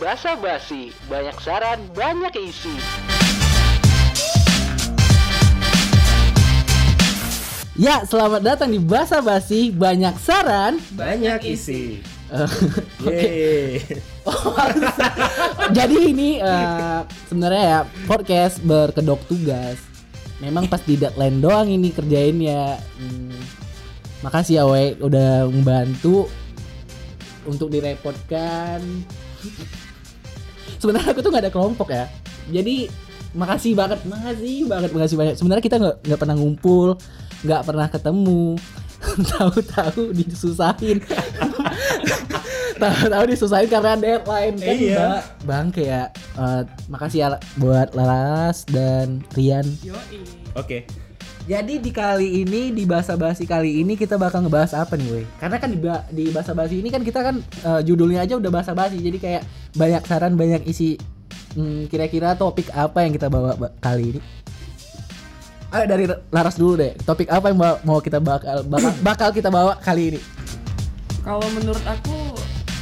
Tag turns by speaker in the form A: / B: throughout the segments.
A: Basa basi, banyak saran, banyak isi.
B: Ya, selamat datang di Basa Basi, banyak saran.
C: Banyak isi.
B: Eh, oh, Jadi ini eh, sebenarnya ya podcast berkedok tugas. Memang pas di deadline doang ini kerjainnya. Hmm, makasih ya we udah membantu untuk direpotkan. Sebenarnya aku tuh nggak ada kelompok ya. Jadi makasih banget, makasih banget, makasih banyak. Sebenarnya kita nggak nggak pernah ngumpul, nggak pernah ketemu. Tahu-tahu disusahin. Tahu-tahu disusahin karena deadline kan
C: Iya.
B: Mbak. Bangke ya. Eh, makasih ya buat Laras dan Rian.
C: Oke.
B: Jadi di kali ini di bahasa basi kali ini kita bakal ngebahas apa nih, weh? Karena kan di, ba- di bahasa basi ini kan kita kan eh, judulnya aja udah bahasa basi, jadi kayak banyak saran, banyak isi. Hmm, kira-kira topik apa yang kita bawa ba- kali ini? Ayo dari Laras dulu deh. Topik apa yang mau kita bakal bakal, bakal kita bawa kali ini?
D: Kalau menurut aku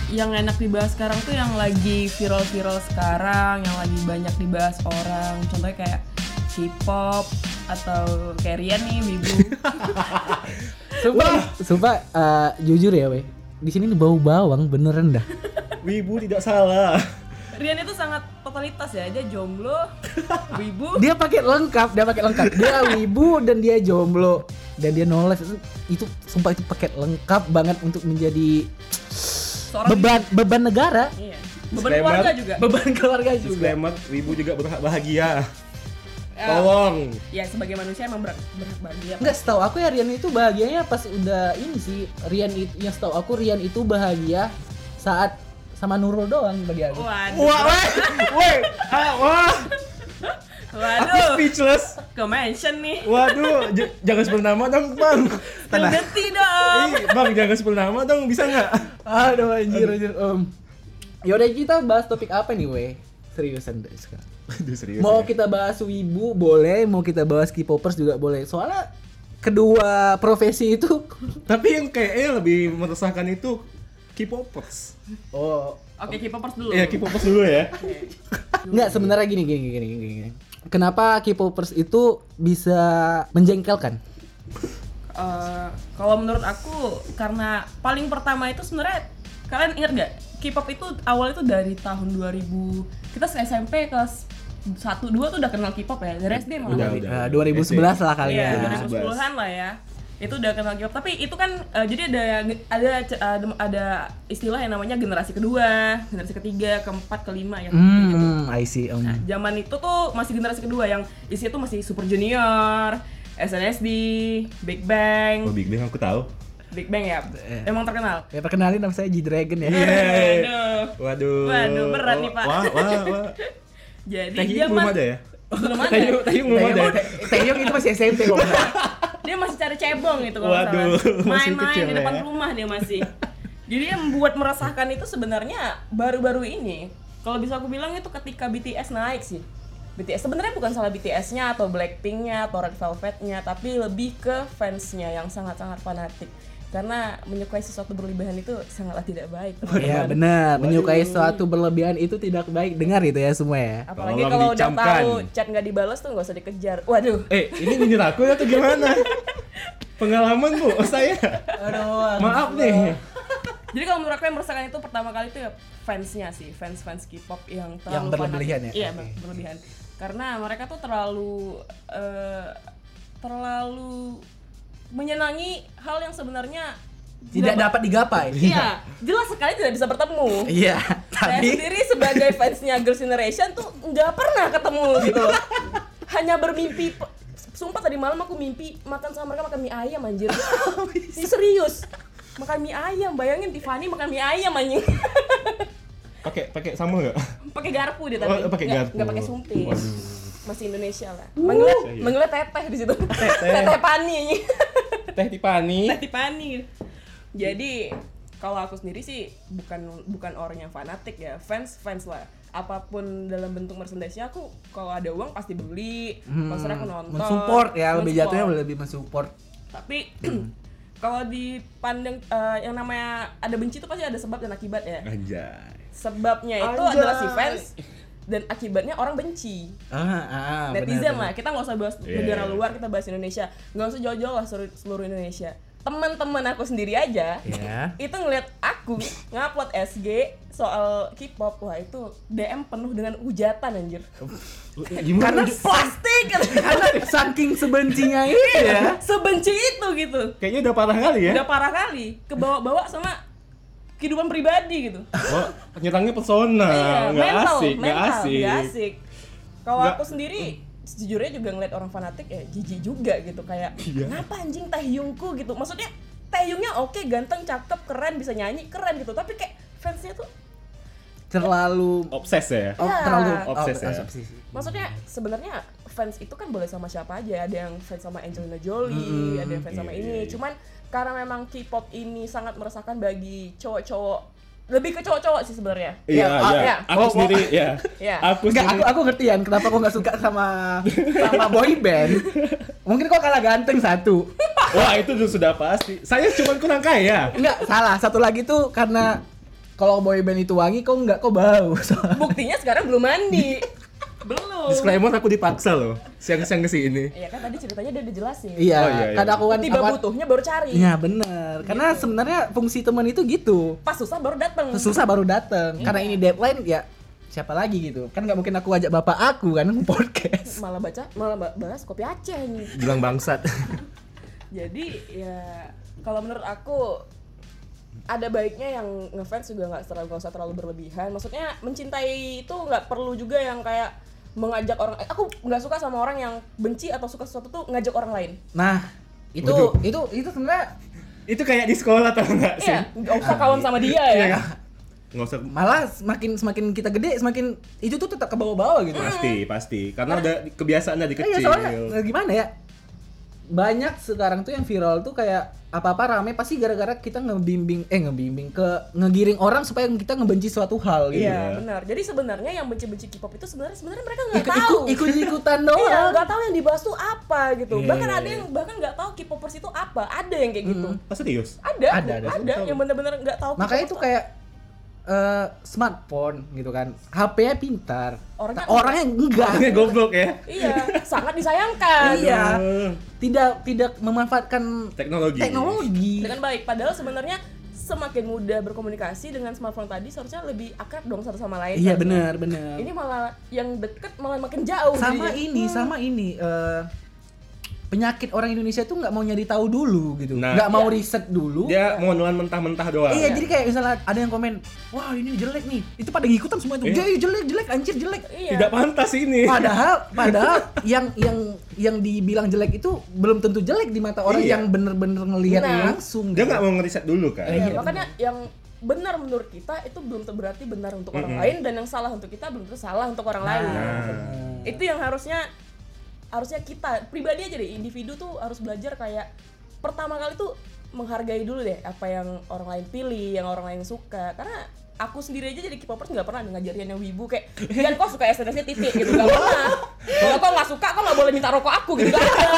D: yang enak dibahas sekarang tuh yang lagi viral-viral sekarang, yang lagi banyak dibahas orang. Contohnya kayak K-pop atau kayak Rian nih, Wibu.
B: Sumpah, sumpah eh, jujur ya, weh. Di sini nih bau bawang beneran dah.
C: Wibu tidak salah.
D: Rian itu sangat totalitas ya, dia jomblo, Wibu.
B: dia pakai lengkap dia pakai lengkap dia wibu dan dia jomblo dan dia no life itu, itu sumpah itu paket lengkap banget untuk menjadi
D: Seorang
B: beban beban negara
D: Iya. Beban
C: Disclaimer.
D: keluarga juga.
B: beban keluarga juga
C: Disclaimer, Wibu juga berhak bahagia.
D: Ya,
C: Tolong.
D: ya sebagai manusia emang berhak, berhak bahagia.
B: Enggak setahu aku ya Rian itu bahagianya pas udah ini sih Rian itu yang setahu aku Rian itu bahagia saat sama Nurul doang bagi aku.
D: Waduh.
C: Wah, wah, woi, ah, wah, aku
D: Waduh.
C: speechless.
D: Ke mention nih.
C: Waduh, j- jangan sebut nama dong, bang.
D: Ganti dong.
C: Ih, bang, jangan sebut nama dong, bisa nggak?
B: Aduh anjir anjir. Um. Yaudah kita bahas topik apa nih weh? Seriusan deh sekarang.
C: Serius.
B: Mau
C: ya.
B: kita bahas wibu boleh, mau kita bahas K-popers juga boleh. Soalnya kedua profesi itu
C: Tapi yang kayaknya lebih meresahkan itu K-popers.
B: oh
D: Oke, K-popers dulu.
C: Iya, K-popers dulu ya.
B: enggak sebenarnya gini gini gini gini gini. Kenapa K-popers itu bisa menjengkelkan?
D: Eh, kalau menurut aku karena paling pertama itu sebenarnya kalian ingat gak K-pop itu awal itu dari tahun 2000 kita SMP kelas 1 2 tuh udah kenal K-pop ya dari SD malah
C: Udah, udah.
B: Eh, 2011 lah kali
D: Iya,
B: ya.
D: 2010-an lah ya. Itu udah kenal K-pop. Tapi itu kan eh, jadi ada ada ada ada istilah yang namanya generasi kedua, generasi ketiga, keempat, kelima ya.
B: Hmm, I see. Um.
D: Nah, zaman itu tuh masih generasi kedua yang isinya tuh masih Super Junior, SNSD, Big Bang,
C: Oh, Big Bang aku tahu.
D: Big Bang ya.
B: Eh.
D: Emang terkenal.
B: Ya perkenalin nama saya G Dragon ya.
D: Waduh.
C: Waduh.
D: Waduh, berat nih, Pak.
C: Wah, wah, wah.
D: Jadi dia
C: belum ada ya?
D: belum ada.
C: Taeyong, Taeyong belum ada ya?
B: Taeyong itu masih SMP kok.
D: Dia masih cari cebong itu kalau
C: Waduh,
D: Main-main di depan
C: ya.
D: rumah dia masih. Jadi yang membuat meresahkan itu sebenarnya baru-baru ini. Kalau bisa aku bilang itu ketika BTS naik sih. BTS sebenarnya bukan salah BTS-nya atau Blackpink-nya atau Red Velvet-nya, tapi lebih ke fans-nya yang sangat-sangat fanatik. Karena menyukai sesuatu berlebihan itu sangatlah tidak baik.
B: Iya benar, menyukai suatu berlebihan itu tidak baik. Dengar itu ya semua ya.
D: Apalagi
C: Tolong
D: kalau udah tahu chat nggak dibalas tuh nggak usah dikejar. Waduh.
C: Eh, ini nyindir aku atau gimana? Pengalaman bu, oh, saya.
B: Aduh,
C: Maaf nih.
D: Jadi kalau menurut aku yang meresahkan itu pertama kali itu ya fansnya sih, fans-fans K-pop yang terlalu
B: Yang berlebihan
D: fanatik.
B: ya?
D: Iya, berlebihan. Karena mereka tuh terlalu eh, terlalu menyenangi hal yang sebenarnya
B: Tidak dapat digapai.
D: Iya, jelas sekali tidak bisa bertemu.
B: Iya,
D: Saya
B: tapi
D: sendiri sebagai fansnya Girls' Generation tuh nggak pernah ketemu gitu loh. Hanya bermimpi. Sumpah tadi malam aku mimpi makan sama mereka makan mie ayam anjir. Ini serius. Makan mie ayam, bayangin Tiffany makan mie ayam anjing.
C: Pakai pakai sama nggak?
D: pakai garpu dia
C: Oh,
D: tapi.
C: pakai
D: Nggak-
C: garpu.
D: nggak pakai sumpit.
C: Waduh.
D: Masih Indonesia lah. Manggilnya
C: Iya.
D: manggilnya teteh di situ.
C: Teteh.
D: Teteh Pani.
C: Teh Tiffany.
D: Teh Tiffany. Jadi kalau aku sendiri sih bukan bukan orang yang fanatik ya, fans fans lah. Apa pun dalam bentuk merchandise-nya aku kalau ada uang pasti beli, konser aku nonton.
B: Hmm, mensupport ya lebih jatuhnya lebih mensupport.
D: Tapi kalau dipandang eh, yang namanya ada benci itu pasti ada sebab dan akibat ya.
C: Anjay.
D: Sebabnya itu
C: Anjay.
D: adalah si fans dan akibatnya orang benci.
B: Ah, ah,
D: Netizen
B: benar,
D: lah, kita nggak usah bahas
C: Iya,
D: negara
C: iya.
D: luar, kita bahas Indonesia. Nggak usah jauh-jauh lah seluruh, seluruh Indonesia. Teman-teman aku sendiri aja,
B: Ya.
D: itu ngeliat aku ngupload SG soal K-pop, wah itu DM penuh dengan hujatan anjir.
C: Gimana?
B: Karena
D: Plastik
B: karena saking sebencinya itu ya.
D: sebenci itu gitu.
C: Kayaknya udah parah kali ya.
D: Udah parah kali, kebawa-bawa sama kehidupan pribadi gitu.
C: Oh, nyerangnya pesona,
D: Iya,
C: nggak
D: mental,
C: asik, nggak
D: mental,
C: asik.
D: nggak asik. Kalau aku sendiri sejujurnya juga ngeliat orang fanatik ya jijik juga gitu kayak
C: Iya.
D: ngapa anjing Taehyungku gitu. Maksudnya Taehyungnya oke, ganteng, cakep, keren, bisa nyanyi, keren gitu. Tapi kayak fansnya tuh
B: Terlalu
C: Obses ya.
B: oh,
D: Ya.
B: terlalu
C: Obses ya.
B: obsesi.
D: maksudnya sebenarnya fans itu kan boleh sama siapa aja. Ada yang fans sama Angelina Jolie,
B: Mm-mm,
D: ada yang fans sama
C: iya,
D: ini.
C: iya, iya.
D: Cuman karena memang K-pop ini sangat meresahkan bagi cowok-cowok lebih ke cowok-cowok sih sebenarnya.
C: Iya,
B: Ya,
C: iya.
D: ya.
C: Aku
B: Oh,
C: sendiri, ya.
D: Ya.
C: Aku
B: Enggak,
C: sendiri.
B: aku aku ngertian kenapa kok nggak suka sama sama boy band. Mungkin kok kalah ganteng satu.
C: Wah, itu sudah pasti. Saya cuma kurang kaya.
B: Enggak, salah. Satu lagi tuh karena kalau boy band itu wangi kok enggak kok bau.
D: Buktinya sekarang belum mandi. belum.
C: Disclaimer aku dipaksa loh. Siang-siang ke sini.
D: Iya kan tadi ceritanya udah dijelasin.
B: iya,
C: Oh, iya, iya.
B: kan aku kan
D: Tiba
B: aku-
D: butuhnya baru cari.
B: Iya, bener. Karena sebenarnya fungsi teman itu gitu.
D: Pas susah baru dateng.
B: Susah baru dateng. Karena ini deadline ya siapa lagi gitu. Kan nggak mungkin aku ajak bapak aku kan podcast.
D: Malah baca, malah ba- bahas kopi Aceh nih.
C: Bilang bangsat.
D: Jadi ya kalau menurut aku ada baiknya yang ngefans juga nggak terlalu nggak usah terlalu berlebihan. Maksudnya mencintai itu nggak perlu juga yang kayak mengajak orang. eh, Aku nggak suka sama orang yang benci atau suka sesuatu tuh ngajak orang lain.
B: Nah, itu
C: Waduh.
B: itu itu sebenarnya
C: itu kayak di sekolah tau nggak sih?
D: Iya, nggak usah kawan sama dia ya.
C: Nggak usah
B: malah semakin semakin kita gede semakin itu tuh tetap ke bawah-bawah gitu.
C: pasti pasti karena udah kebiasaan dari
B: Iya
C: kecil.
B: soalnya eh, gimana ya? Banyak sekarang tuh yang viral tuh kayak apa-apa rame pasti gara-gara kita ngebimbing eh ngebimbing ke ngegiring orang supaya kita ngebenci suatu hal gitu.
D: Iya, benar. Jadi sebenarnya yang benci-benci K-pop itu sebenarnya sebenarnya mereka nggak
B: Ikut
D: tahu.
B: ikut ikutan
D: Iya,
B: doang.
D: nggak tahu yang dibahas tuh apa gitu.
C: Iya,
D: bahkan
C: iya,
D: ada
C: iya.
D: yang bahkan nggak tahu K-popers itu apa. Ada yang kayak gitu.
C: Oh, serius?
D: Ada,
B: Ada,
D: ada,
B: ada.
D: yang benar-benar nggak tahu.
B: Makanya itu kayak eh, smartphone gitu kan. HP-nya pintar.
D: Orangnya
B: orangnya enggak.
C: Orangnya goblok ya.
D: Iya, sangat disayangkan.
B: Iya. Tidak tidak memanfaatkan
C: Teknologi.
B: teknologi.
D: Dengan baik. Padahal sebenarnya semakin mudah berkomunikasi dengan smartphone tadi seharusnya lebih akrab dong satu sama lain.
B: Iya
D: seharusnya.
B: benar benar.
D: Ini malah yang deket malah makin jauh.
B: sama
D: jadinya.
B: ini sama ini eh, penyakit orang Indonesia tuh nggak mau nyari tahu dulu gitu
C: Nah.
B: nggak mau
D: Iya.
B: riset dulu
C: Dia mau nelan mentah-mentah doang.
B: iya jadi kayak misalnya ada yang komen wah ini jelek nih itu pada ngikutan semua itu
C: Iya.
B: "Iya, jelek jelek anjir jelek
D: Iya.
C: Tidak pantas ini.
B: padahal padahal yang yang yang dibilang jelek itu belum tentu jelek di mata orang
C: Iya.
B: yang bener-bener ngelihat
D: Nah.
B: langsung
C: Dia
B: gitu.
C: nggak mau ngeriset dulu kan.
B: Iya,
D: Iya, makanya yang benar menurut kita itu belum berarti benar untuk orang lain dan yang salah untuk kita belum tentu salah untuk orang lain.
C: Nah.
D: Itu yang harusnya harusnya kita pribadi aja deh individu tuh harus belajar kayak pertama kali tuh menghargai dulu deh apa yang orang lain pilih, yang orang lain suka. Karena aku sendiri aja jadi K-popers nggak pernah ngajarin yang wibu kayak Gian kok suka SNSD titik gitu gak pernah kalau kok nggak suka kok nggak boleh minta rokok aku gitu gak ada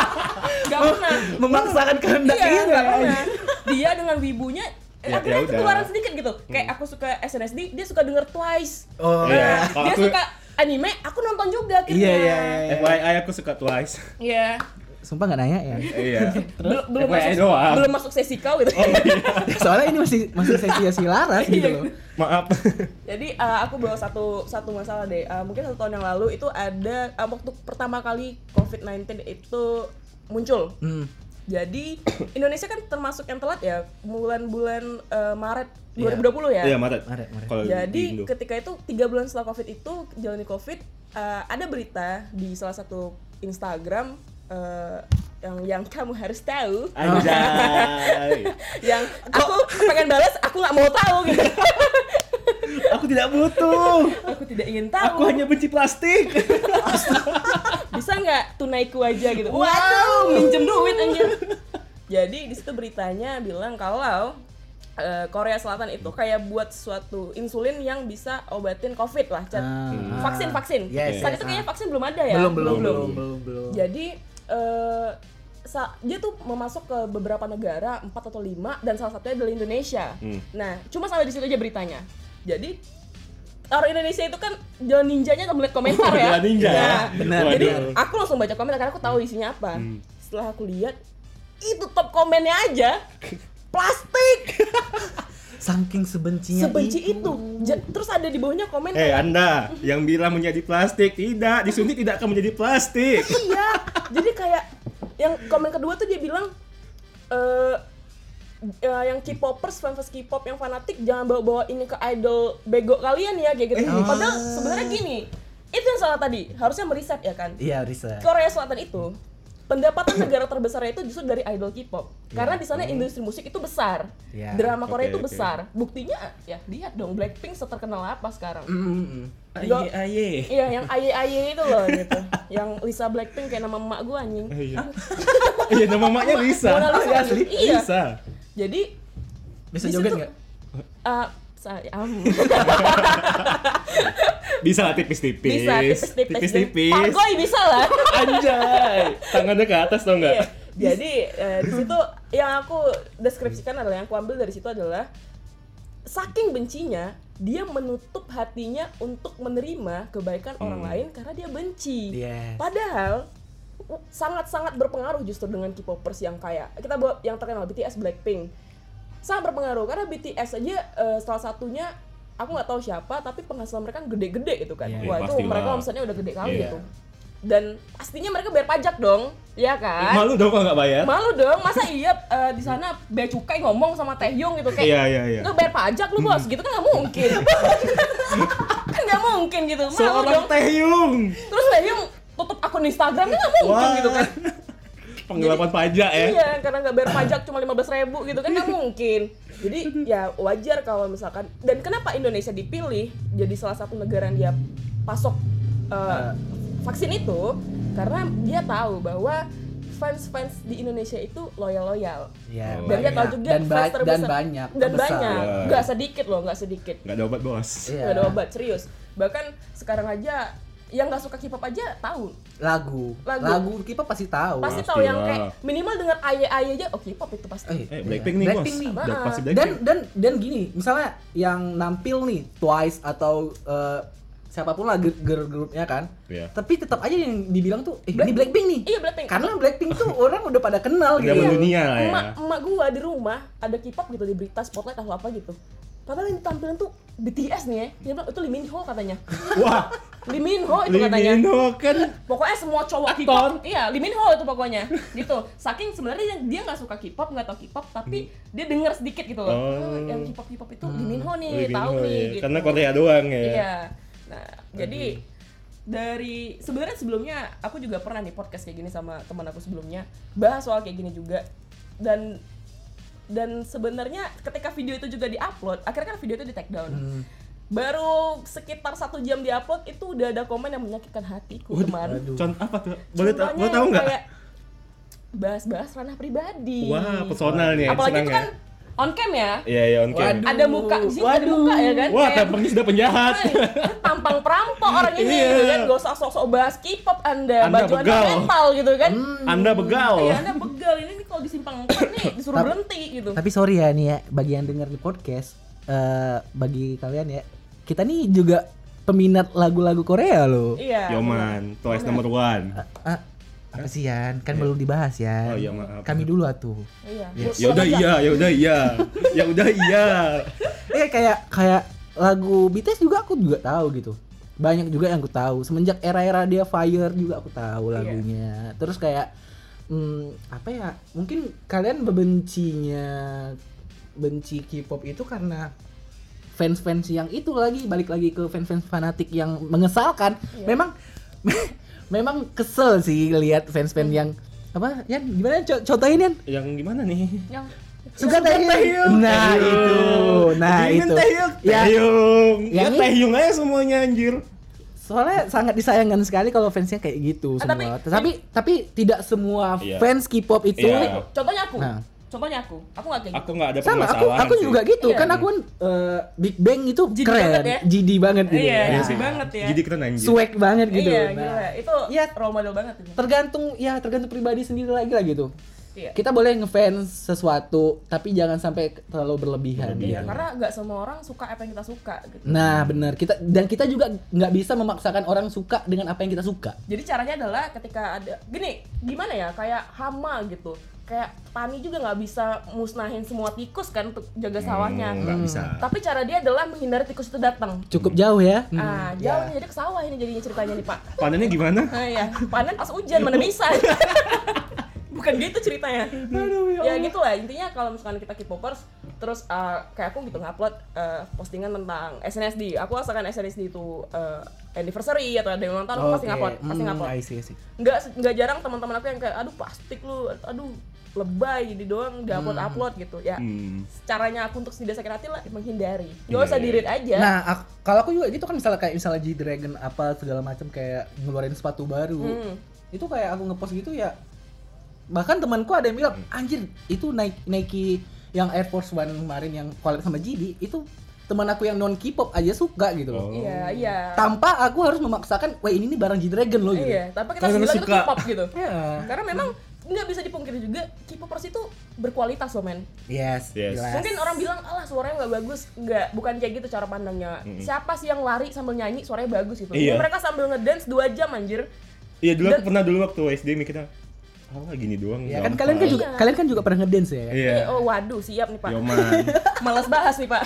D: gak pernah
B: memaksakan kehendak
D: iya,
B: gitu
D: nggak
B: ya.
D: pernah. Dia dengan wibunya
C: Ya-
D: akhirnya
C: ya
D: ketularan sedikit gitu. Kayak aku suka SNSD, dia suka denger Twice.
B: oh
C: Iya. Kalau
D: dia
C: aku-
D: suka anime, aku nonton juga akhirnya.
B: iya iya iya
C: FYI aku suka Twice.
D: Iya.
B: sumpah nggak nanya ya
C: iya.
D: Belum belum masuk
C: doang.
D: belum masuk sesi kau gitu.
C: Oh iya.
B: soalnya ini masih masih sesi si Laras gitu
D: Iya.
B: loh
C: Maaf.
D: Jadi uh, aku bawa satu satu masalah deh. Uh, mungkin satu tahun yang lalu itu ada uh, waktu pertama kali COVID-19 itu muncul.
B: hmm.
D: Jadi Indonesia kan termasuk yang telat ya bulan-bulan uh, Maret
B: Iya.
D: 2020 ya.
C: Iya, Maret.
B: Maret, Maret.
C: Kalau di
D: Jadi
C: Indo.
D: ketika itu tiga bulan setelah covid itu jalani covid uh, ada berita di salah satu Instagram uh, yang yang kamu harus tahu
C: Anjay.
D: yang aku pengen balas aku nggak mau tahu gitu
C: aku tidak butuh.
D: aku tidak ingin
C: Aku
D: tahu
C: hanya benci plastik.
D: bisa nggak tunaiku aja gitu waduh minjem duit anjir jadi di situ beritanya bilang kalau eh, Korea Selatan itu kayak buat suatu insulin yang bisa obatin covid lah Chat.
B: Ah.
D: vaksin vaksin
B: Yes,
D: saat
B: yes,
D: itu kayaknya vaksin belum ada ya
B: belum belum belum belum belum
D: Jadi eh sa- dia tuh memasuk ke beberapa negara empat atau lima dan salah satunya adalah Indonesia.
C: Hmm.
D: Nah, cuma sampai di situ aja beritanya. Jadi orang Indonesia itu kan jalan ninjanya atau melihat komentar ya.
C: Jalan ninja ya?
B: benar.
D: Jadi aku langsung baca komentar karena aku tahu isinya apa.
C: Hmm.
D: Setelah aku lihat itu top komennya aja plastik
B: Saking sebencinya
D: sebenci itu. Ja- terus ada di bawahnya komen
C: Eh
D: kayak,
C: Anda yang bilang menjadi plastik tidak disuntik tidak akan menjadi plastik.
D: iya. Jadi kayak yang komen kedua tuh dia bilang eh eh, yang K-popers, fans K-pop yang fanatik jangan bawa-bawa ini ke idol bego kalian ya kayak gitu.
B: Eh.
D: Padahal sebenarnya gini, itu yang salah tadi. Harusnya meriset ya kan.
B: Iya, riset.
D: Korea Selatan itu pendapatan negara terbesarnya itu justru dari idol K-pop. Karena di sana industri musik itu besar.
B: Iya.
D: Drama Korea
C: Oke,
D: itu
C: oke.
D: besar. Buktinya ya lihat dong Blackpink seterkenal apa sekarang.
B: Mm-mm.
C: Aye aye.
D: Iya, yang aye aye itu loh gitu. yang Lisa Blackpink kayak nama emak gua anjing.
C: Iya. Iya nama maknya Lisa.
D: Mona Lisa asli. Iya.
C: Lisa.
D: Jadi
B: Bisa joget nggak?
D: eh saya
C: Bisa lah tipis-tipis.
D: bisa tipis-tipis. Pak
C: Tipis-tipis.
D: Goy bisa lah.
C: Anjay. Tangannya ke atas tau
D: Iya.
C: nggak?
D: Jadi eh, di situ yang aku deskripsikan adalah yang aku ambil dari situ adalah saking bencinya dia menutup hatinya untuk menerima kebaikan orang lain karena dia benci.
B: Yes.
D: Padahal sangat-sangat berpengaruh justru dengan K-popers yang kayak kita bawa yang terkenal BTS Blackpink. Sangat berpengaruh karena BTS aja eh, salah satunya aku nggak tahu siapa tapi penghasilan mereka gede-gede gitu kan.
B: Iya,
D: Wah, itu
C: pastilah.
D: mereka omsetnya udah gede kali
C: Iya.
D: gitu. Dan pastinya mereka bayar pajak dong, ya kan?
C: Malu dong kalau nggak bayar.
D: Malu dong, masa iya eh, di sana bea cukai ngomong sama Taehyung gitu kayak
C: Iya iya iya.
D: Nggak bayar pajak lu bos, gitu kan nggak mungkin Kan nggak mungkin gitu, malu
C: Seorang
D: dong
C: Taehyung.
D: Terus Taehyung tutup akun Instagramnya nggak mungkin
C: Wah.
D: gitu kan
C: Penggelapan pajak ya.
D: Iya, karena nggak bayar pajak cuma 15.000 ribu gitu kan nggak mungkin Jadi ya wajar kalau misalkan Dan kenapa Indonesia dipilih jadi salah satu negara yang dia pasok eh, vaksin itu Karena dia tahu bahwa fans-fans di Indonesia itu loyal-loyal
B: Iya,
C: Oh,
D: dan dia tahu juga
B: dan,
D: fans
B: ba-
D: terbesar
B: dan banyak
D: dan
B: terbesar.
D: banyak
C: Ya.
D: nggak sedikit loh nggak sedikit
C: Nggak ada obat bos.
B: Iya.
D: nggak ada obat serius bahkan sekarang aja yang nggak suka K-pop aja tahu
B: lagu
D: Lagu.
B: lagu kita pasti tahu
D: pasti
C: Pasti
D: tahu yang kayak minimal dengar aye aye aja oh K-pop itu pasti
C: Eh Blackpink nih bos.
B: Blackpink nih.
C: Udah
D: Ah.
C: pasti
B: dan
C: Blackpink.
B: dan dan gini misalnya yang nampil nih Twice atau eh, siapa pun lah girl grupnya kan
C: Iya.
B: tapi tetap aja yang dibilang tuh eh ini Blackpink nih
D: iya Blackpink
B: karena Blackpink tuh orang udah pada kenal
C: Udah
B: gitu
C: mendunia lah ya.
D: emak emak gua di rumah ada K-pop gitu di berita spotlight atau apa gitu padahal yang tampilan tuh BTS nih ya dia bilang itu Lee Min Ho katanya
C: Wah.
D: Lee Min Ho itu
C: Lee
D: katanya.
C: Min Ho kan?
D: Pokoknya semua cowok. K-pop. Iya Lee Min Ho itu pokoknya. Gitu. Saking sebenarnya dia- nggak suka K-pop nggak tau K-pop tapi dia dengar sedikit gitu loh.
C: Oh.
D: oh, yang K-pop K-pop itu Lee Min Ho nih
C: Lee Min
D: tahu
C: Ho
D: nih
C: ya.
D: gitu.
C: Karena Korea doang ya.
D: iya. Nah jadi dari sebenarnya sebelumnya aku juga pernah nih podcast kayak gini sama teman aku sebelumnya bahas soal kayak gini juga. Dan dan sebenarnya ketika video itu juga diupload akhirnya kan video itu di take down.
B: Hmm.
D: Baru sekitar satu jam diupload itu udah ada komen yang menyakitkan hatiku teman
B: aduh.
C: Contoh apa tuh? Boleh ta-
D: Contohnya
C: boleh tahu nggak?
D: kayak bahas-bahas ranah pribadi
C: Wah, personal nih.
D: apalagi itu
C: ya.
D: kan on cam ya
C: Iya iya on cam.
B: Waduh.
D: ada muka di sini ada
B: Waduh.
D: muka ya kan
C: Wah,
D: Kayak-
C: tampangnya sudah penjahat.
D: Tampang perampok orang ini
C: Iya.
D: gitu kan gak usah sok-sok bahas K-pop anda,
C: Anda
D: baju anda
C: begal.
D: mental gitu kan
C: Anda begal.
D: Iya, anda begal ini nih kalau di simpang empat nih disuruh berhenti gitu
B: tapi sorry ya nih ya bagi yang dengar di podcast eh bagi kalian ya kita nih juga peminat lagu-lagu Korea loh.
D: Iya.
C: Yoman, Twice number one.
B: ah, apa sih Yan? Kan belum dibahas ya
C: Oh, iya, maaf.
B: kami dulu atuh.
D: Iya.
C: Ya udah iya, ya udah iya. Ya udah iya.
B: eh kayak kayak lagu BTS juga aku juga tahu gitu. Banyak juga yang aku tahu. Semenjak era-era dia Fire juga aku tahu lagunya. Terus kayak hmm, apa ya mungkin kalian bebencinya benci K-pop itu karena fans-fans yang itu lagi balik lagi ke fans-fans fanatik yang mengesalkan memang memang kesel sih lihat fans-fans yang apa Yan gimana Co- contohin Yan
C: Yang gimana nih?
D: yang
B: Suka Taehyung. Nah, itu. Nah,
C: Gimana
B: itu.
C: Taehyung?
B: Ya.
C: Taehyung. Ya
B: Yang-
C: Taehyung aja semuanya anjir.
B: Soalnya sangat disayangkan sekali kalau fansnya kayak gitu
D: Ah,
B: semua.
D: tapi-
B: Tapi, tapi tidak semua
C: Iya.
B: fans K-pop itu
C: Iya.
D: contohnya aku
B: Nah.
D: Contohnya aku aku nggak kayak gitu
C: Aku nggak ada
B: sama. Aku aku
C: sih.
B: juga gitu
D: Iya.
B: kan aku kan eh, Big Bang itu
D: GD
B: keren,
D: banget ya.
B: GD banget gitu.
D: Iya,
B: Nah,
D: GD banget ya.
C: Jadi keren anjir.
B: Swag banget gitu.
D: iya
B: Nah,
D: gila itu
B: Iya.
D: role model banget itu
B: tergantung ya tergantung pribadi sendiri lagi lah gitu.
D: Iya.
B: kita boleh ngefans sesuatu tapi jangan sampai terlalu berlebihan.
D: Iya,
B: gitu.
D: karena nggak semua orang suka apa yang kita suka gitu.
B: Nah benar kita dan kita juga nggak bisa memaksakan orang suka dengan apa yang kita suka.
D: Jadi caranya adalah ketika ada gini, gimana ya? Kayak hama gitu. Kayak tani juga nggak bisa musnahin semua tikus kan untuk jaga sawahnya.
C: Hmm, nggak bisa.
D: Tapi cara dia adalah menghindari tikus itu datang.
B: Cukup jauh ya.
D: Ah, jauh nih, jadi ke sawah ini jadinya ceritanya nih, Pak.
C: Panennya gimana?
D: Ah, iya, panen pas hujan mana bisa. Bukan gitu ceritanya. ya gitu lah intinya kalau misalkan kita K-popers terus uh, kayak aku gitu ngupload uh, postingan tentang SNSD. Aku asalkan SNSD itu uh, anniversary atau ada yang ulang tahun aku pasti ngupload, pasti
B: Hmm,
D: ngupload.
B: See.
D: Nggak nggak jarang teman-teman aku yang kayak aduh plastik lu, aduh lebay di doang di upload upload gitu ya.
C: Hmm.
D: Caranya aku untuk tidak sakit hati lah menghindari. Gak usah
C: Iya.
D: di read aja.
B: Nah, kalau aku juga gitu kan misalnya kayak misalnya G Dragon apa segala macam kayak ngeluarin sepatu baru.
D: Hmm.
B: Itu kayak aku ngepost gitu ya. Bahkan temanku ada yang bilang, "Anjir, itu Nike, Nike yang Air Force One kemarin yang collab sama GD itu teman aku yang non K-pop aja suka gitu loh."
C: Oh.
D: Iya, iya.
B: Tanpa aku harus memaksakan, "Wah, ini nih barang G Dragon loh" gitu.
D: Iya, tapi kita bilang itu
C: suka.
D: K-pop gitu.
B: Iya.
D: Karena memang nggak bisa dipungkiri juga K-popers itu berkualitas loh men.
B: Yes,
C: Yes.
B: jelas.
D: Mungkin orang bilang alah suaranya nggak bagus, nggak bukan kayak gitu cara pandangnya. Siapa sih yang lari sambil nyanyi suaranya bagus gitu?
C: Iya.
D: Mereka sambil ngedance 2 jam anjir.
C: Iya dulu aku
D: Dan-
C: pernah dulu waktu SD mikirnya apa gini doang.
B: Ya kan
C: gampang."
B: kalian kan juga
D: Iya.
B: kalian kan juga pernah ngedance ya.
C: Iya.
D: Eh, oh waduh, siap nih Pak.
C: Yoman,
D: Males bahas nih Pak.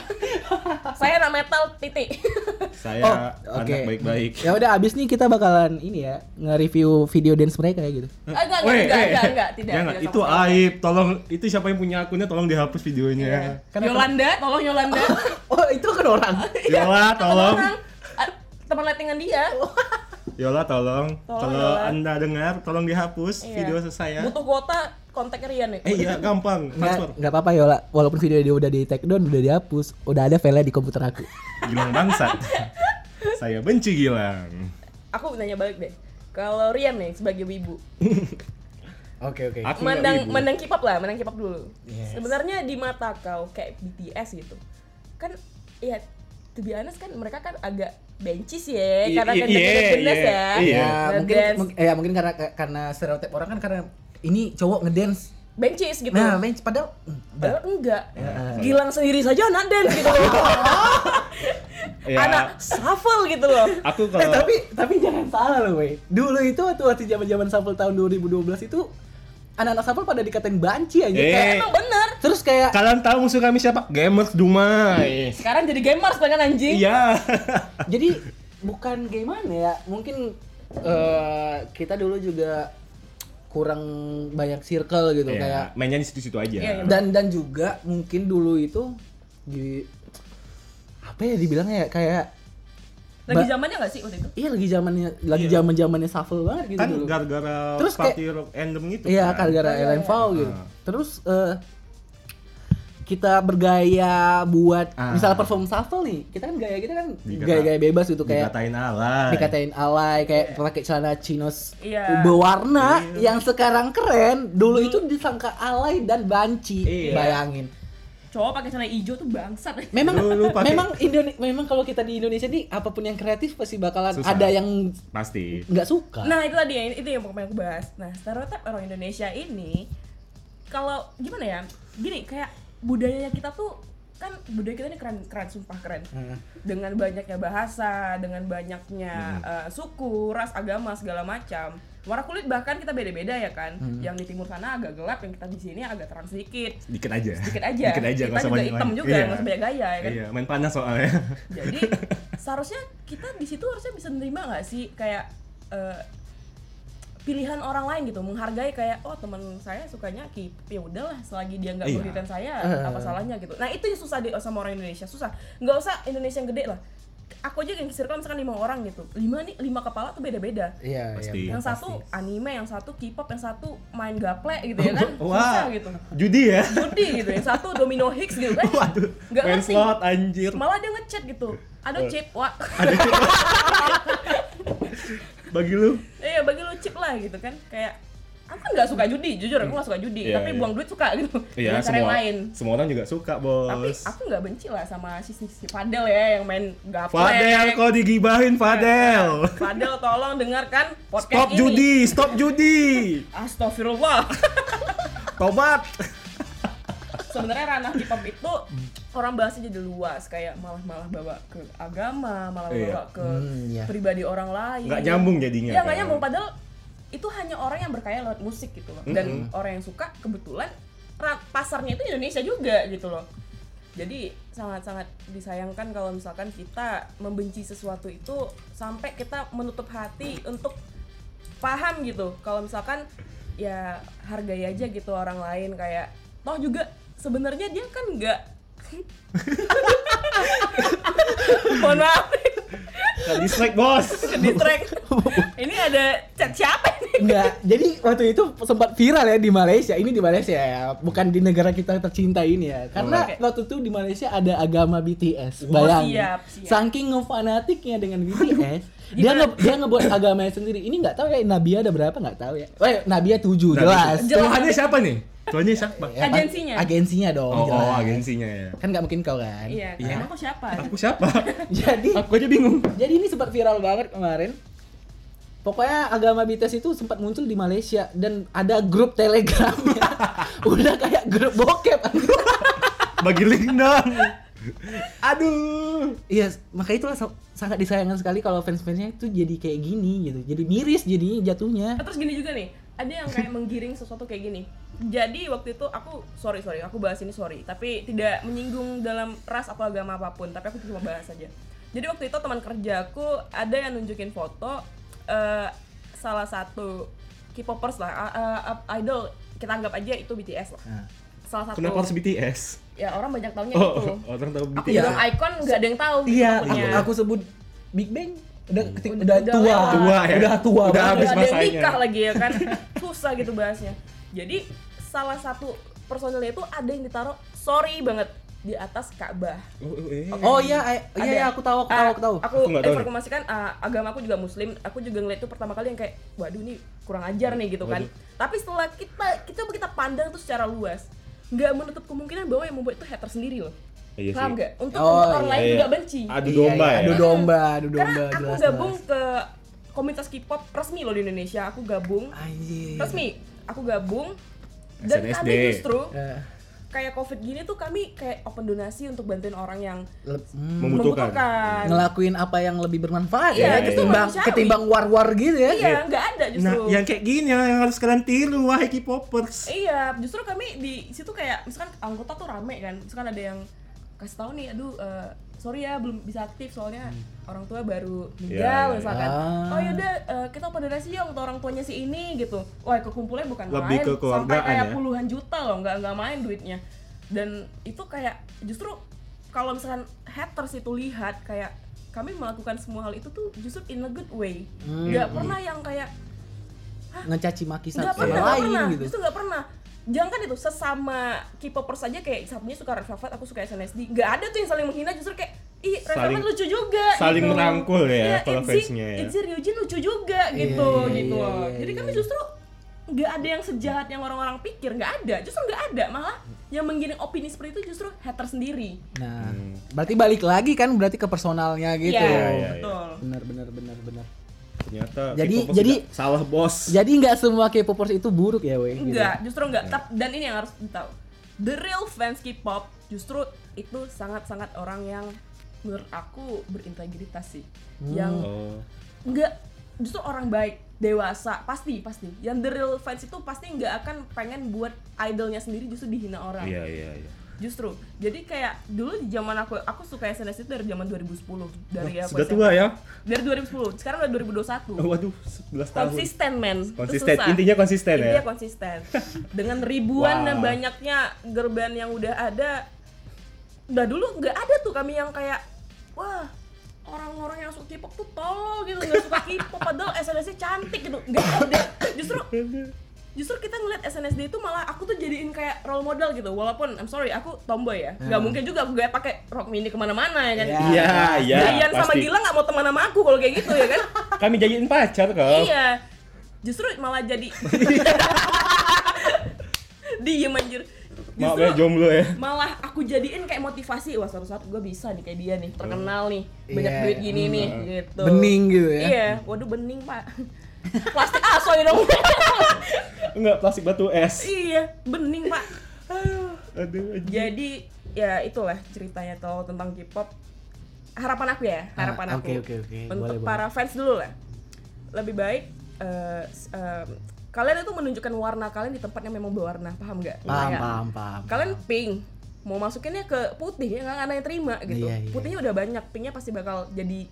D: Saya anak metal titik.
C: saya
B: Oh,
C: anak
B: oke.
C: baik-baik.
B: Ya udah abis nih kita bakalan ini ya nge-review video dance mereka ya gitu.
D: Ah, enggak, enggak, enggak,
C: eh,
D: enggak, enggak, tidak.
C: Jangan,
D: tidak
C: itu
D: sama
C: aib. Tolong, itu siapa yang punya akunnya tolong dihapus videonya.
D: Iya. Yolanda, tolong Yolanda.
B: Oh, itu kan orang.
C: Yola, tolong.
D: Orang, ah, teman lettingan dia.
C: Yola, tolong.
D: Tolong,
C: Kalau
D: Yola.
C: anda dengar, tolong dihapus
D: Iya.
C: video saya.
D: Butuh kuota, kontak Rian nih.
C: Eh iya, gampang. Transfer.
B: Nggak, apa-apa Yola, walaupun video dia udah di take down, udah dihapus, udah ada file di komputer aku.
C: Gilang bangsat. saya benci Gilang.
D: Aku nanya balik deh. Kalau Rian nih sebagai wibu,
B: Oke oke.
C: Aku nggak
D: mandang
C: wibu.
D: mandang K-pop lah, mandang K-pop dulu.
B: Yes.
D: Sebenarnya di mata kau kayak BTS gitu. Kan ya to be honest kan mereka kan agak bencis ya karena kan
C: iya,
D: genes
C: iya,
D: ya.
C: iya.
B: Ya, mungkin,
D: dance
B: mung- ya mungkin karena karena stereotip orang kan karena ini cowok ngedance.
D: bencis gitu.
B: Nah, bench padahal
D: Padahal enggak.
B: Ya.
D: Gilang sendiri saja anak dance gitu loh.
C: Ya,
D: Anak shuffle gitu loh.
C: aku
B: Eh,
C: kalau
B: tapi tapi jangan salah loh, weh. Dulu itu waktu waktu zaman-zaman Shuffle tahun 2012 itu anak-anak Shuffle pada dikatain banci aja.
C: Eh.
B: Kayak,
D: Emang bener.
B: Terus kayak
C: kalian tahu musuh kami siapa? Gamers Dumai.
D: Sekarang jadi gamers kan anjing.
C: Iya.
B: jadi bukan gimana ya mungkin eh, kita dulu juga kurang banyak circle gitu
C: Iya,
B: kayak
C: mainnya di situ-situ aja.
D: Iya, iya.
B: dan dan juga mungkin dulu itu di apa ya dibilangnya ya kayak
D: Lagi zamannya gak sih waktu itu?
B: iya lagi zamannya lagi
C: Iya.
B: zaman zamannya shuffle banget gitu
C: Kan
B: dulu
C: gara-gara
B: Terus
C: party rock anthem gitu
B: iya
C: kan.
B: gara-gara
D: Oh, iya, iya.
B: Foul gitu
C: Ah.
B: terus eh, kita bergaya buat
C: Ah.
B: misalnya perform shuffle nih kita kan gaya kita kan
C: Dikata-
B: gaya-gaya bebas gitu kayak
C: Dikatain alay.
B: dikatain alay kayak pakai celana chinos
D: Iya.
B: berwarna yang sekarang keren dulu itu disangka alay dan banci
C: Iya.
B: bayangin
D: Cowok pakai celana hijau tuh bangsat.
B: memang
C: Dulu pakai-
B: memang Indonesia memang kalau kita di Indonesia nih apa pun yang kreatif pasti bakalan
C: Susah.
B: ada yang
C: Pasti.
B: nggak suka
D: Nah itu tadi yang- itu yang pokoknya aku bahas. Nah stereotip orang Indonesia ini kalau gimana ya? Gini kayak budayanya kita tuh kan budaya kita ini keren keren sumpah keren.
B: Hmm.
D: dengan banyaknya bahasa dengan banyaknya eh, suku ras agama segala macam. Warna kulit bahkan kita beda-beda ya kan. Yang di timur sana agak gelap yang kita di sini agak terang sedikit.
C: Dikit aja.
D: sedikit aja.
C: Dikit aja,
D: kita juga hitam juga
C: Iya.
D: nggak usah banyak gaya ya kan?
C: Iya, main panas soalnya.
D: jadi seharusnya kita di situ harusnya bisa nerima nggak sih? Kayak eh, pilihan orang lain gitu menghargai kayak oh teman saya sukanya K-pop ya udahlah selagi dia nggak
C: Iya.
D: merugikan saya
B: Eh.
D: apa salahnya gitu nah itu yang susah di sama orang Indonesia susah nggak usah Indonesia yang gede lah aku aja yang circle misalkan lima orang gitu lima nih lima kepala tuh beda-beda
B: iya
C: Pasti.
B: iya
D: yang satu anime yang satu K-pop yang satu main gaple gitu ya kan susah
C: Wah.
D: gitu
C: Judi ya.
D: judi gitu yang satu domino Hicks gitu kan
C: Waduh.
D: nggak
C: Main
D: ngerti
C: slot anjir.
D: malah dia ngechat gitu ada chip wah
C: Bagi lu.
D: iya bagi lu chip lah gitu kan kayak aku kan nggak suka judi jujur aku nggak suka judi
C: Iya,
D: tapi
C: iya.
D: buang duit suka gitu
C: Iya,
D: dengan cara yang
C: semua
D: lain
C: semua orang juga suka, Bos.
D: tapi aku nggak benci lah sama si, si, si Fadel ya yang main gaplek
C: Fadel kau digibahin Fadel.
D: Fadel tolong dengarkan podcast
C: Stop
D: ini
C: judi, stop judi.
D: Astagfirullah
C: Tobat.
D: sebenarnya ranah K-pop itu orang bahasnya jadi luas kayak malah malah bawa ke agama malah
C: Iya.
D: bawa ke
B: Hmm, iya.
D: pribadi orang lain.
C: Nggak nyambung jadinya,
D: ya nggak nyambung. Padahal itu hanya orang yang berkaya lewat musik gitu loh. Dan orang yang suka kebetulan pasarnya itu Indonesia juga gitu loh. Jadi sangat-sangat disayangkan kalau misalkan kita membenci sesuatu itu sampai kita menutup hati untuk paham gitu. Kalau misalkan ya hargai aja gitu orang lain kayak toh juga sebenarnya dia kan nggak mohon maaf
C: Nggak dislike bos.
D: ke distract ini ada chat siapa ini
B: Enggak, jadi waktu itu sempat viral ya di Malaysia. Ini di Malaysia ya, bukan di negara kita tercinta ini ya. Karena
D: Oke.
B: waktu itu di Malaysia ada agama BTS.
D: Oh,
B: Bayangin.
D: siap, siap.
B: Saking ngefanatiknya dengan BTS, dia nge dia ngebuat agamanya sendiri. Ini nggak tahu ya Nabia ada berapa nggak tahu ya. Weh, Nabia 7 jelas.
D: Jelas.
C: Tuhannya siapa nih? Tuhannya siapa?
B: Ya, kan?
D: Agensinya?
B: Agensinya dong,
C: Oh,
B: jelas.
C: oh, agensinya ya.
B: Kan nggak mungkin kau kan.
D: iya
C: Iya.
D: emang kok siapa
C: Aku siapa?
B: Jadi
C: Aku aja bingung.
B: Jadi ini sempat viral banget kemarin. Pokoknya agama BTS itu sempat muncul di Malaysia dan ada grup Telegram. Udah kayak grup bokep.
C: Bagi link dong. Aduh.
B: Iya, maka itulah sa- sangat disayangkan sekali kalau fans-fansnya itu jadi kayak gini gitu. Jadi miris jadinya jatuhnya.
D: Terus gini juga nih ada yang kayak menggiring sesuatu kayak gini jadi waktu itu aku sorry sorry aku bahas ini sorry tapi tidak menyinggung dalam ras atau agama apa pun tapi aku cuma bahas aja jadi waktu itu teman kerjaku ada yang nunjukin foto eh, salah satu K-popers lah uh, uh, idol kita anggap aja itu BTS lah
B: Nah.
D: salah satu
C: Kenapa harus BTS?
D: ya orang banyak taunya itu
C: Oh, orang tahu
D: aku
C: BTS.
D: bilang icon nggak ada yang tahu
B: Iya,
D: K-popnya.
B: aku, aku sebut Big Bang udah keti-
D: Udah-
B: udah,
D: udah
B: tua.
D: lewat.
C: Tua ya?
B: Udah tua
C: Udah habis
D: ada
C: masanya.
D: nikah lagi ya kan susah gitu bahasnya jadi salah satu personilnya itu ada yang ditaruh sorry banget di atas Ka'bah
C: Oh, oh, eh.
B: Oh iya, eh, iya, iya, aku tahu, aku tahu,
D: Ah,
B: aku tahu.
D: aku
C: Aku
D: informasikan ah, agama aku juga muslim aku juga ngeliat itu pertama kali yang kayak waduh ini kurang ajar nih gitu kan tapi setelah kita kita kita pandang tuh secara luas nggak menutup kemungkinan bahwa yang membuat itu hater sendiri loh
C: Iya sih.
D: paham nggak untuk
B: Oh,
D: orang
B: iya,
D: lain
C: iya.
D: juga benci
C: Adu
B: Iya,
C: domba
B: iya,
C: ya.
B: Adu domba, adu domba,
D: karena aku
B: jelas,
D: gabung
B: jelas.
D: ke komunitas K-pop resmi loh di Indonesia aku gabung
B: Anjir.
D: resmi aku gabung dan
C: SNSD.
D: kami justru
B: Eh,
D: kayak covid gini tuh kami kayak open donasi untuk bantuin orang yang
B: le- hmm,
C: Membutuhkan.
D: membutuhkan
B: ngelakuin apa yang lebih bermanfaat
D: Iya,
B: ya
D: gitu,
B: ketimbang
D: manusiawi.
B: ketimbang war-war gitu ya.
D: iya nggak ada
C: Nah,
D: justru
C: yang kayak gini yang yang harus kalian tiru wahai K-popers.
D: iya justru kami di situ kayak misalkan anggota tuh rame kan misalkan ada yang kasih tahu nih aduh eh, sorry ya belum bisa aktif soalnya orang tua baru meninggal
C: Iya, iya,
D: misalkan.
B: Ah.
D: oh yaudah eh, kita donasi yuk untuk orang tuanya si ini gitu. Wah kekumpulnya bukan
C: Lebih
D: main
C: ke
D: sampai kayak
C: ya.
D: puluhan juta loh nggak nggak main duitnya. Dan itu kayak justru kalau misalkan haters itu lihat kayak kami melakukan semua hal itu tuh justru in a good way.
B: Hmm.
D: nggak pernah yang kayak
B: Ngecaci maki
D: nggak
B: sama lain
D: pernah
B: gitu.
D: justru nggak pernah jangan kan itu sesama K-popers saja kayak satunya suka Red Velvet aku suka SNSD nggak ada tuh yang saling menghina justru kayak ih Red
C: Saling-
D: Velvet lucu juga
C: saling
D: gitu.
C: merangkul ya
D: Iya,
C: kalau
D: Itzy-
C: fansnya ya.
D: Itzy Ryujin lucu juga gitu
B: iya,
D: gitu
B: iya,
D: loh
B: iya,
D: jadi
B: iya.
D: kami justru nggak ada yang sejahat yang orang-orang pikir nggak ada justru nggak ada malah yang menggiring opini seperti itu justru hater sendiri
B: Nah,
C: Hmm.
B: berarti balik lagi kan berarti ke personalnya gitu.
D: Iya,
C: Iya, iya,
D: betul
B: Benar benar benar benar.
C: Ternyata
B: Jadi- jadi-
C: salah bos.
B: Jadi nggak semua K-popers itu buruk ya, weh. gitu.
D: Enggak, justru enggak. Tap- Dan ini yang harus ditahu. The real fans K-pop justru itu sangat-sangat orang yang menurut aku berintegritas sih. Yang
C: Oh.
D: enggak justru orang baik, dewasa, pasti pasti. Yang the real fans itu pasti nggak akan pengen buat idolnya sendiri justru dihina orang.
C: Iya, iya, iya.
D: Justru. Jadi kayak dulu di zaman aku aku suka SNS itu dari zaman 2010. Dari
C: Wah,
D: aku
C: sudah
D: SMA.
C: tua ya?
D: Dari 2010. Sekarang udah 2021.
C: Oh, waduh, 11 tahun.
D: konsisten men
C: Konsisten.
D: susah.
C: Intinya konsisten ya?
D: Intinya konsisten dengan ribuan
C: Wah.
D: dan banyaknya girl band yang udah ada udah dulu nggak ada tuh kami yang kayak wah orang-orang yang suka K-pop tuh tolol gitu nggak suka K-pop padahal SNSD cantik gitu nggak ada justru justru kita ngeliat SNSD itu malah aku tuh jadiin kayak role model gitu walaupun I'm sorry aku tomboy ya nggak mungkin juga aku gak pakai rok mini ke mana-mana ya kan
B: Iya.
C: Iya, iya.
D: Dayan sama. Gila nggak mau teman sama aku kalau kayak gitu ya kan
C: Kami jadiin pacar kau.
D: Iya. Justru malah jadi Diem anjir.
C: Maaf ya jomblo ya.
D: malah aku jadiin kayak motivasi wah suatu saat gue bisa nih kayak dia nih terkenal nih banyak
B: Iya.
D: duit gini nih gitu
B: Bening gitu ya.
D: iya waduh bening pak plastik asoy dong
C: Enggak plastik batu es.
D: iya bening pak
C: Aduh. anjing.
D: jadi ya itulah ceritanya kalau tentang K-pop harapan aku ya harapan
B: Ah,
D: aku
B: oke, oke, oke.
D: untuk
B: Boleh,
D: para fans dulu lah lebih baik eh, s- em, kalian itu menunjukkan warna kalian di tempat yang memang berwarna paham nggak
B: Paham,
D: Kayak,
B: paham, paham.
D: kalian pink mau masukinnya ke putih ya nggak ada yang terima gitu
B: Iya, iya.
D: putihnya udah banyak pinknya pasti bakal jadi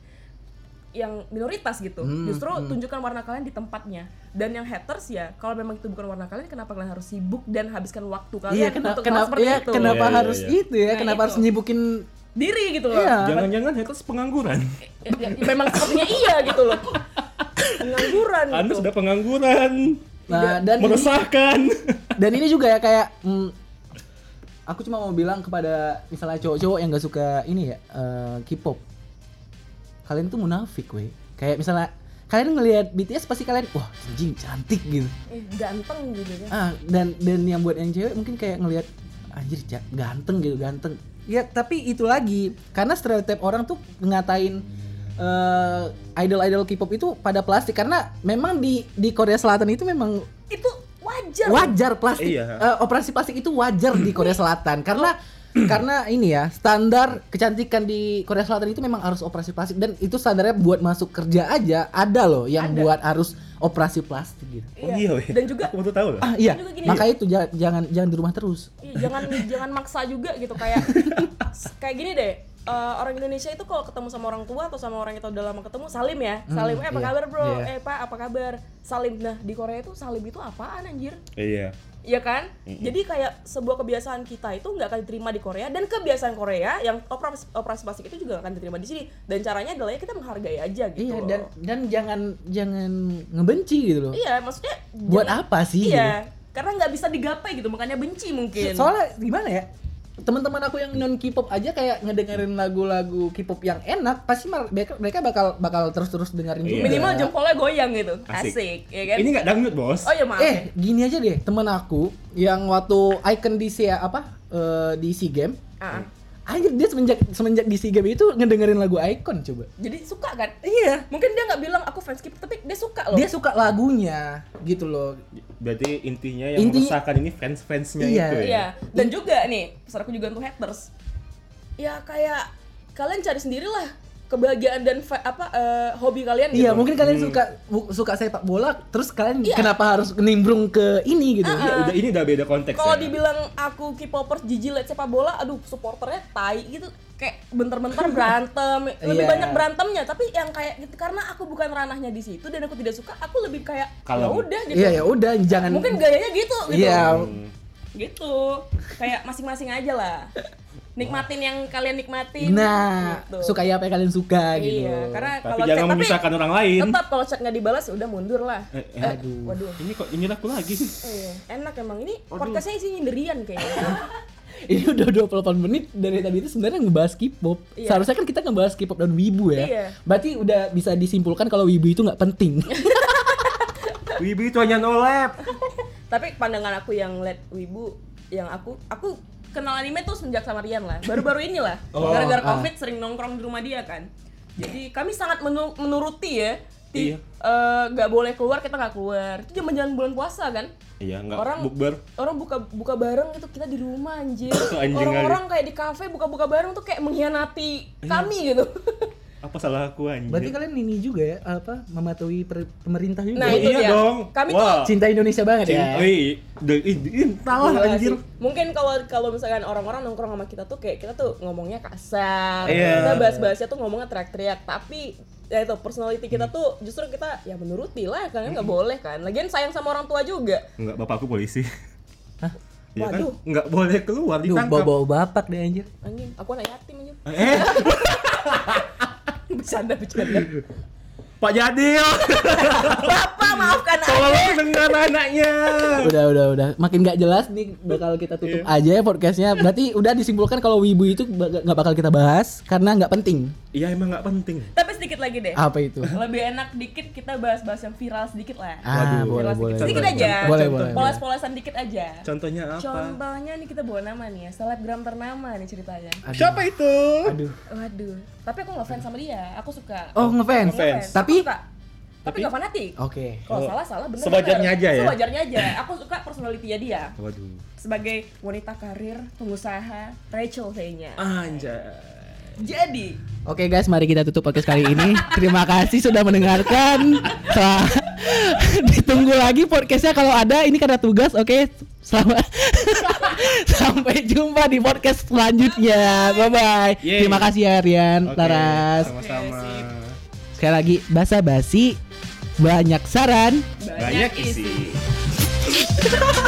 D: yang minoritas gitu
B: Hmm,
D: justru
B: hmm.
D: tunjukkan warna kalian di tempatnya dan yang haters ya kalau memang itu bukan warna kalian kenapa kalian harus sibuk dan habiskan waktu kalian
B: Iya, kena,
D: untuk hal
B: kenapa
D: seperti
B: iya,
D: itu
B: kenapa
C: Iya, iya,
B: harus
C: iya.
B: itu ya?
D: Nah,
B: kenapa
D: itu.
B: harus nyibukin
D: diri gitu loh
B: Iya.
C: Jangan-jangan haters pengangguran.
D: Ya, ya, memang sepertinya iya gitu loh pengangguran
C: Anda
D: gitu
C: sudah pengangguran.
B: Nah, dan ini,
C: Meresahkan.
B: dan ini juga ya kayak mm, aku cuma mau bilang kepada misalnya cowok-cowok yang gak suka ini ya eh, K-pop. Kalian tuh munafik, weh. Kayak misalnya kalian ngelihat BTS pasti kalian wah anjing cantik gitu.
D: eh, ganteng gitu kan
B: Ah, dan dan yang buat yang cewek mungkin kayak ngelihat anjir ganteng gitu, ganteng. Ya, tapi itu lagi karena stereotip orang tuh ngatain eh, idol-idol K-pop itu pada plastik karena memang di di Korea Selatan itu memang
D: itu wajar
B: wajar plastik
C: Iya.
B: eh, operasi plastik itu wajar di Korea Selatan karena karena ini ya standar kecantikan di Korea Selatan itu memang harus operasi plastik dan itu standarnya buat masuk kerja aja ada loh yang
D: Ada.
B: buat harus operasi plastik gitu.
C: Oh iya, weh.
D: dan juga
C: Aku baru tahu loh.
B: Ah iya,
D: juga gini.
B: makanya itu ja- jangan jangan di rumah terus.
D: Iya, jangan jangan maksa juga gitu kayak kayak gini deh. eh, orang Indonesia itu kalau ketemu sama orang tua atau sama orang yang udah lama ketemu salim ya. Salim, eh apa
B: iya,
D: kabar, Bro?
B: iya.
D: Eh, Pak, apa kabar? Salim. Nah, di Korea itu salim itu apaan anjir?
C: Iya.
D: Iya kan? Jadi kayak sebuah kebiasaan kita itu nggak akan diterima di Korea dan kebiasaan Korea yang operasi operasi plastik itu juga nggak akan diterima di sini. Dan caranya adalah ya kita menghargai aja gitu.
B: Iya
D: loh.
B: dan dan jangan jangan ngebenci gitu loh.
D: Iya, maksudnya
B: Buat
D: jangan-
B: apa sih?
D: Iya, karena nggak bisa digapai gitu, makanya benci mungkin.
B: Soalnya gimana ya? Teman-teman aku yang non K-pop aja kayak ngedengerin lagu-lagu K-pop yang enak, pasti mereka, mereka bakal bakal terus-terus dengerin juga.
D: minimal jempolnya goyang gitu.
C: Asik.
D: Asik, ya kan?
C: Ini nggak dangdut, Bos.
D: Oh ya maaf.
B: Eh, gini aja deh, teman aku yang waktu icon di SEA apa? eh, di SEA Game.
D: Ah, ah.
B: Anjir dia semenjak semenjak di SEA Game itu ngedengerin lagu icon coba.
D: Jadi suka kan?
B: Iya.
D: Mungkin dia nggak bilang aku fans K-pop tapi dia suka loh.
B: Dia suka lagunya gitu loh.
C: Berarti intinya yang
B: Intinya-
C: meresahkan ini fans-fansnya
B: Iya.
C: itu ya.
D: Iya. Dan juga nih, pesan aku juga untuk haters. Ya kayak kalian cari sendirilah kebahagiaan dan apa eh, hobi kalian gitu.
B: Iya, mungkin kalian
C: Hmm.
B: suka bu- suka sepak bola, terus kalian
D: Iya.
B: kenapa harus nimbrung ke ini gitu?
C: Ya, udah ini udah beda konteks
D: Kalau
C: ya.
D: dibilang aku K-popers jijik liat sepak bola, aduh supporternya tai gitu kayak bentar-bentar berantem, lebih
B: Iya.
D: banyak berantemnya. Tapi yang kayak gitu karena aku bukan ranahnya di situ dan aku tidak suka, aku lebih kayak ya
C: Kalem.
D: udah gitu.
B: Iya ya udah jangan
D: Mungkin gayanya gitu gitu.
B: Iya.
C: Hmm.
D: Gitu. Kayak masing-masing aja lah. Nikmatin yang kalian nikmatin.
B: Nah,
D: gitu.
B: suka apa yang kalian suka gitu.
D: Iya, karena
C: Tapi
D: kalau
C: jangan
D: chat tapi
C: memisahkan orang lain.
D: tetap kalau chat nggak dibalas udah mundur lah.
C: Eh, eh,
B: Aduh.
D: Waduh.
C: Ini kok ini aku lagi sih.
D: Iya, enak emang ini podcastnya isinya nyinderian kayaknya.
B: Ini udah 28 menit dari tadi itu sebenarnya ngebahas K-pop.
D: Iya.
B: Seharusnya kan kita ngebahas K-pop dan wibu ya.
D: Iya.
B: Berarti udah bisa disimpulkan kalau wibu itu nggak penting.
C: Wibi itu hanya nolep.
D: Tapi pandangan aku yang liat wibu, yang aku aku kenal anime tuh sejak sama Rian lah. Baru-baru ini lah.
C: Oh,
D: Gara-gara
B: ah.
D: covid sering nongkrong di rumah dia kan. Jadi kami sangat menu- menuruti ya. Ti-
C: Iya.
D: eh, nggak boleh keluar kita nggak keluar. Itu zaman bulan puasa kan.
C: Iya, enggak
D: Orang-
C: bukber.
D: Orang buka buka bareng itu kita di rumah anjir. Orang-orang kayak di kafe buka-buka bareng tuh kayak mengkhianati kami gitu.
C: Apa salah aku anjir?
B: Berarti kalian ini juga ya apa mematuhi per- pemerintah juga.
D: Nah, itu
C: iya
D: dia.
C: dong.
D: Kami
C: Wah.
B: Cinta Indonesia banget ya.
C: Wih, de- ih, ih, salah
D: Gila
C: anjir.
D: sih. Mungkin kalau kalau misalkan orang-orang nongkrong sama kita tuh kayak kita tuh ngomongnya kasar.
C: Iya.
D: Kita bahas-bahasnya tuh ngomongnya teriak-teriak, tapi ya itu personality kita tuh justru kita ya menuruti lah kalian nggak boleh kan. Lagian sayang sama orang tua juga.
C: Enggak, bapakku polisi.
B: Hah?
C: Ya kan?
D: Waduh.
C: Enggak boleh keluar
B: Duh,
C: ditangkap.
B: bawa-bawa bapak deh anjir.
D: Anjing, aku anak yatim anjing.
C: Eh,
D: bercanda bercanda.
C: Pak Jadil.
D: Bapak maafkan
C: Tolong
D: aja.
C: dengar anaknya.
B: udah udah udah makin nggak jelas nih bakal kita tutup aja ya podcastnya berarti udah disimpulkan kalau wibu itu nggak bakal kita bahas karena nggak penting
C: Iya emang nggak penting.
D: Tapi sedikit lagi deh.
B: apa itu
D: Lebih enak dikit kita bahas-bahas yang viral sedikit lah.
B: ah
C: Waduh.
B: boleh
D: Viral
B: boleh
D: sedikit. Sedikit
C: Contoh-
D: aja.
B: boleh boleh
D: Poles-polesan dikit aja.
C: Contohnya apa?
D: Contohnya nih kita bawa nama nih ya, selebgram ternama nih ceritanya.
B: Aduh.
C: Siapa itu?
B: aduh
D: Waduh, tapi aku nggak fans sama dia. Aku suka.
B: oh ngefans
D: ngefans.
B: Tapi-
D: suka. tapi nggak fanatik.
B: oke
D: Kalau
C: Oh,
D: salah salah bener.
C: sewajarnya aja ya?
D: Sewajarnya aja. Aku suka personality dia
C: Waduh.
D: sebagai wanita karir, pengusaha, Rachel kayaknya.
C: Anjay.
D: Jadi,
B: Oke guys, mari kita tutup podcast kali ini. Terima kasih sudah mendengarkan. Ditunggu lagi podcastnya kalau ada. Ini karena tugas, oke. Selamat. Sampai jumpa di podcast selanjutnya. Bye bye.
C: Yeay.
B: Terima kasih ya Rian,
C: Oke,
B: Laras.
C: Sama-sama.
B: Sekali lagi basa basi, banyak saran.
C: Banyak isi.